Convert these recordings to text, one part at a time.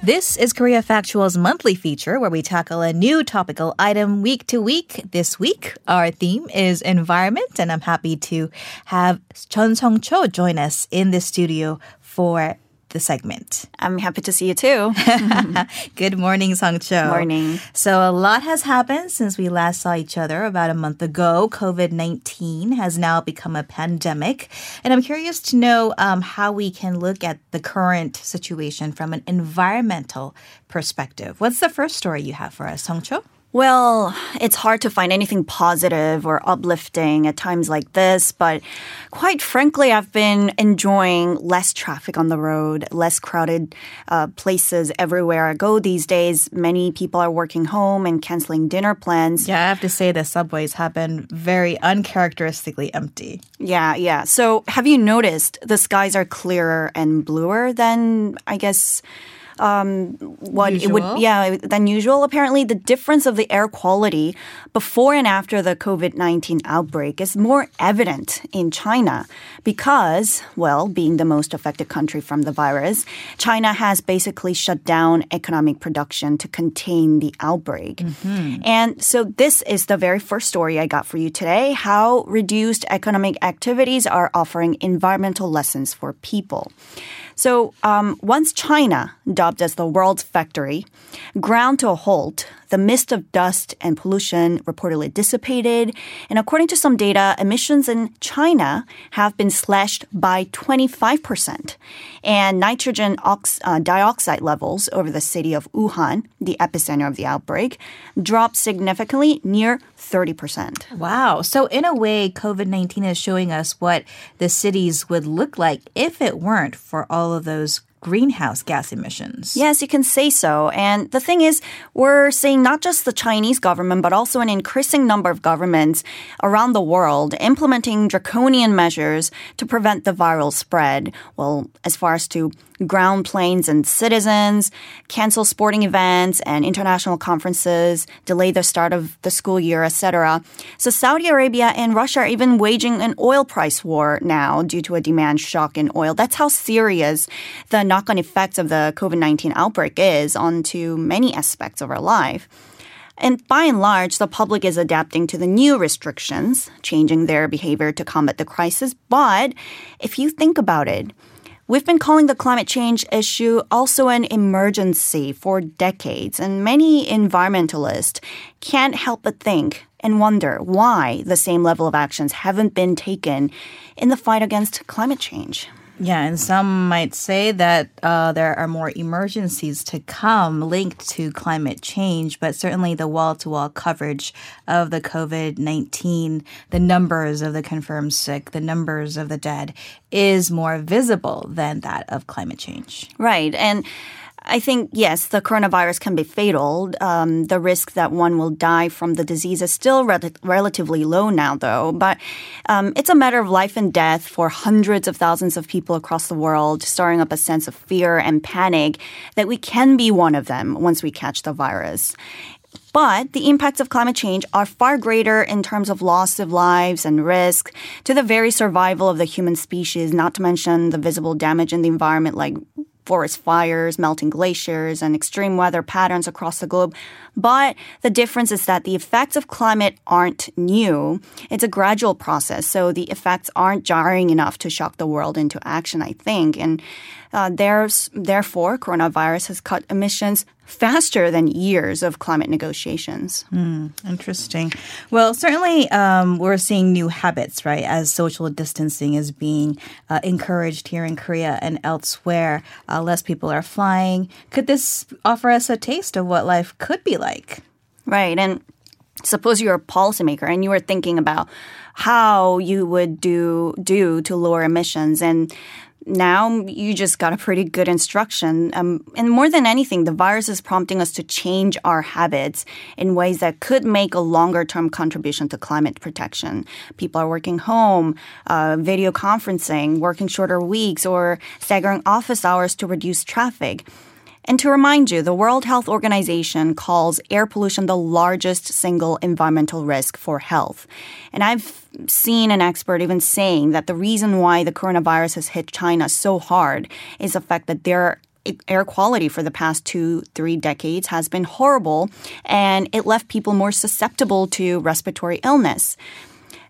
This is Korea Factual's monthly feature where we tackle a new topical item week to week. This week, our theme is environment, and I'm happy to have Chun Song Cho join us in the studio for the segment. I'm happy to see you too. Good morning, Song Cho. Morning. So, a lot has happened since we last saw each other about a month ago. COVID 19 has now become a pandemic. And I'm curious to know um, how we can look at the current situation from an environmental perspective. What's the first story you have for us, Song Cho? Well, it's hard to find anything positive or uplifting at times like this, but quite frankly, I've been enjoying less traffic on the road, less crowded uh, places everywhere I go these days. Many people are working home and canceling dinner plans. Yeah, I have to say the subways have been very uncharacteristically empty. Yeah, yeah. So, have you noticed the skies are clearer and bluer than, I guess, um, what Usual? it would yeah than usual. Apparently, the difference of the air quality before and after the COVID nineteen outbreak is more evident in China because, well, being the most affected country from the virus, China has basically shut down economic production to contain the outbreak. And so, this is the very first story I got for you today: how reduced economic activities are offering environmental lessons for people. So um, once China, dubbed as the world's factory, ground to a halt, the mist of dust and pollution reportedly dissipated. And according to some data, emissions in China have been slashed by 25%. And nitrogen ox- uh, dioxide levels over the city of Wuhan, the epicenter of the outbreak, dropped significantly near 30%. Wow. So, in a way, COVID 19 is showing us what the cities would look like if it weren't for all of those greenhouse gas emissions. Yes, you can say so. And the thing is, we're seeing not just the Chinese government, but also an increasing number of governments around the world implementing draconian measures to prevent the viral spread. Well, as far as to ground planes and citizens, cancel sporting events and international conferences, delay the start of the school year, etc. So Saudi Arabia and Russia are even waging an oil price war now due to a demand shock in oil. That's how serious the knock-on effects of the COVID-19 outbreak is onto many aspects of our life. And by and large, the public is adapting to the new restrictions, changing their behavior to combat the crisis. But if you think about it, We've been calling the climate change issue also an emergency for decades, and many environmentalists can't help but think and wonder why the same level of actions haven't been taken in the fight against climate change. Yeah, and some might say that uh, there are more emergencies to come linked to climate change, but certainly the wall to wall coverage of the COVID 19, the numbers of the confirmed sick, the numbers of the dead is more visible than that of climate change. Right. And I think, yes, the coronavirus can be fatal. Um, the risk that one will die from the disease is still rel- relatively low now, though. But um, it's a matter of life and death for hundreds of thousands of people across the world, stirring up a sense of fear and panic that we can be one of them once we catch the virus. But the impacts of climate change are far greater in terms of loss of lives and risk to the very survival of the human species, not to mention the visible damage in the environment like forest fires, melting glaciers, and extreme weather patterns across the globe. But the difference is that the effects of climate aren't new. It's a gradual process, so the effects aren't jarring enough to shock the world into action, I think. And uh, there's, therefore, coronavirus has cut emissions faster than years of climate negotiations. Interesting. Well, certainly um, we're seeing new habits, right, as social distancing is being uh, encouraged here in Korea and elsewhere. Uh, less people are flying. Could this offer us a taste of what life could be like? Right. And suppose you're a policymaker and you were thinking about how you would do do to lower emissions and now you just got a pretty good instruction. Um, and more than anything, the virus is prompting us to change our habits in ways that could make a longer term contribution to climate protection. People are working home, uh, video conferencing, working shorter weeks, or staggering office hours to reduce traffic. And to remind you, the World Health Organization calls air pollution the largest single environmental risk for health. And I've seen an expert even saying that the reason why the coronavirus has hit China so hard is the fact that there air quality for the past two, three decades has been horrible, and it left people more susceptible to respiratory illness.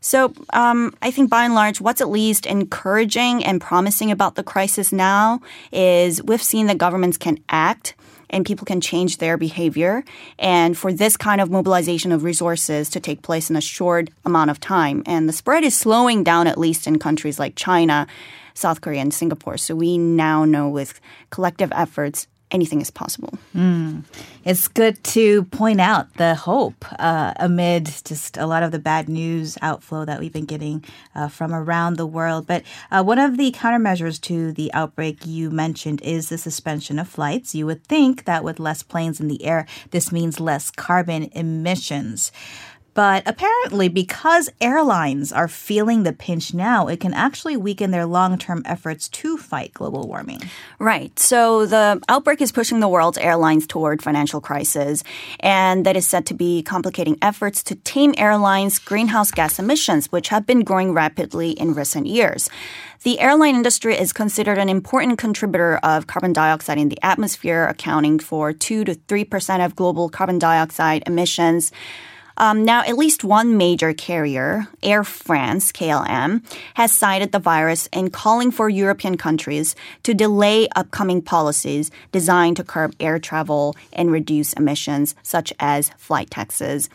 So um, I think by and large, what's at least encouraging and promising about the crisis now is we've seen that governments can act and people can change their behavior. And for this kind of mobilization of resources to take place in a short amount of time. And the spread is slowing down, at least in countries like China, South Korea, and Singapore. So we now know with collective efforts, anything is possible. Mm. It's good to point out the hope uh, amid just a lot of the bad news outflow that we've been getting uh, from around the world. But uh, one of the countermeasures to the outbreak you mentioned is the suspension of flights. You would think that with less planes in the air, this means less carbon emissions. But apparently, because airlines are feeling the pinch now, it can actually weaken their long term efforts to fight global warming. Right. So the outbreak is pushing the world's airlines toward financial crisis, and that is said to be complicating efforts to tame airlines' greenhouse gas emissions, which have been growing rapidly in recent years. The airline industry is considered an important contributor of carbon dioxide in the atmosphere, accounting for 2 to 3% of global carbon dioxide emissions. Um, now, at least one major carrier, Air France, KLM, has cited the virus in calling for European countries to delay upcoming policies designed to curb air travel and reduce emissions, such as flight taxes.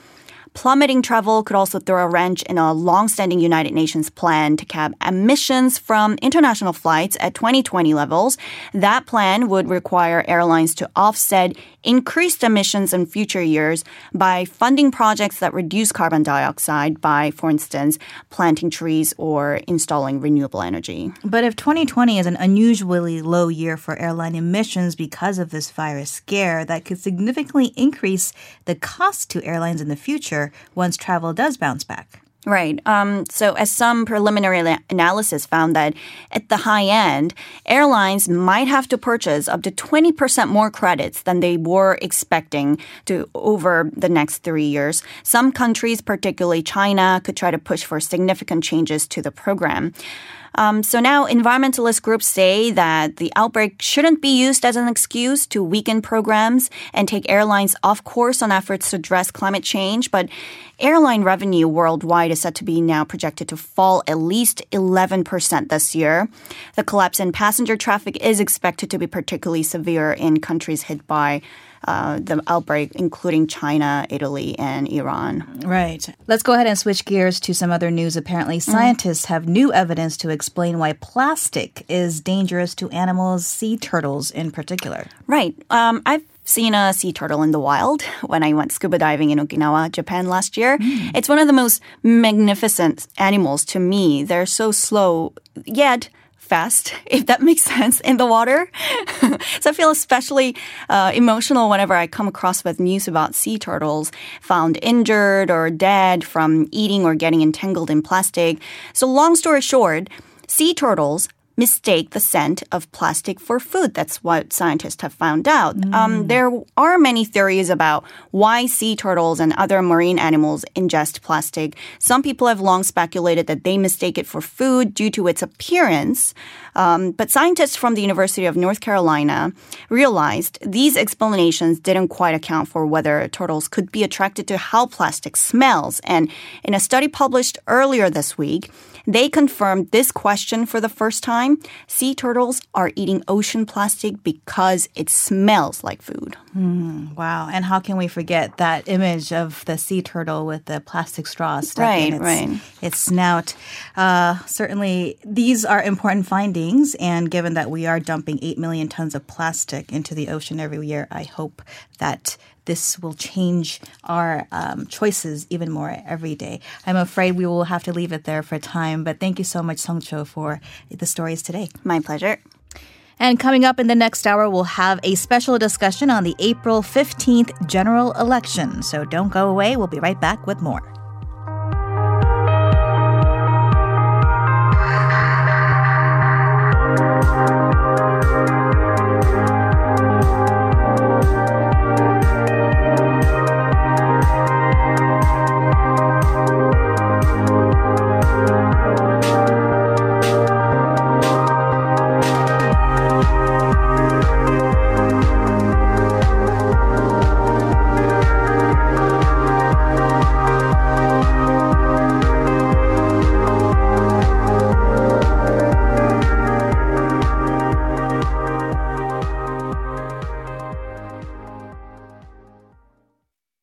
Plummeting travel could also throw a wrench in a long-standing United Nations plan to cap emissions from international flights at 2020 levels. That plan would require airlines to offset increased emissions in future years by funding projects that reduce carbon dioxide by, for instance, planting trees or installing renewable energy. But if 2020 is an unusually low year for airline emissions because of this virus scare, that could significantly increase the cost to airlines in the future once travel does bounce back. Right. Um, so, as some preliminary analysis found that at the high end, airlines might have to purchase up to 20% more credits than they were expecting to over the next three years. Some countries, particularly China, could try to push for significant changes to the program. Um, so now environmentalist groups say that the outbreak shouldn't be used as an excuse to weaken programs and take airlines off course on efforts to address climate change. But airline revenue worldwide is set to be now projected to fall at least 11% this year. The collapse in passenger traffic is expected to be particularly severe in countries hit by uh, the outbreak, including China, Italy, and Iran. Right. Let's go ahead and switch gears to some other news. Apparently, mm-hmm. scientists mm. have new evidence to explain why plastic is dangerous to animals, sea turtles in particular. Right. Um, I've seen a sea turtle in the wild when I went scuba diving in Okinawa, Japan last year. Mm. It's one of the most magnificent animals to me. They're so slow, yet fast, if that makes sense, in the water. so I feel especially uh, emotional whenever I come across with news about sea turtles found injured or dead from eating or getting entangled in plastic. So long story short, sea turtles mistake the scent of plastic for food. That's what scientists have found out. Mm. Um, there are many theories about why sea turtles and other marine animals ingest plastic. Some people have long speculated that they mistake it for food due to its appearance. Um, but scientists from the University of North Carolina realized these explanations didn't quite account for whether turtles could be attracted to how plastic smells. And in a study published earlier this week, they confirmed this question for the first time. Sea turtles are eating ocean plastic because it smells like food. Mm, wow. And how can we forget that image of the sea turtle with the plastic straw stuck right, in its, right. its snout? Uh, certainly, these are important findings. And given that we are dumping 8 million tons of plastic into the ocean every year, I hope that this will change our um, choices even more every day. I'm afraid we will have to leave it there for time, but thank you so much, Song Cho, for the stories today. My pleasure. And coming up in the next hour, we'll have a special discussion on the April 15th general election. So don't go away. We'll be right back with more.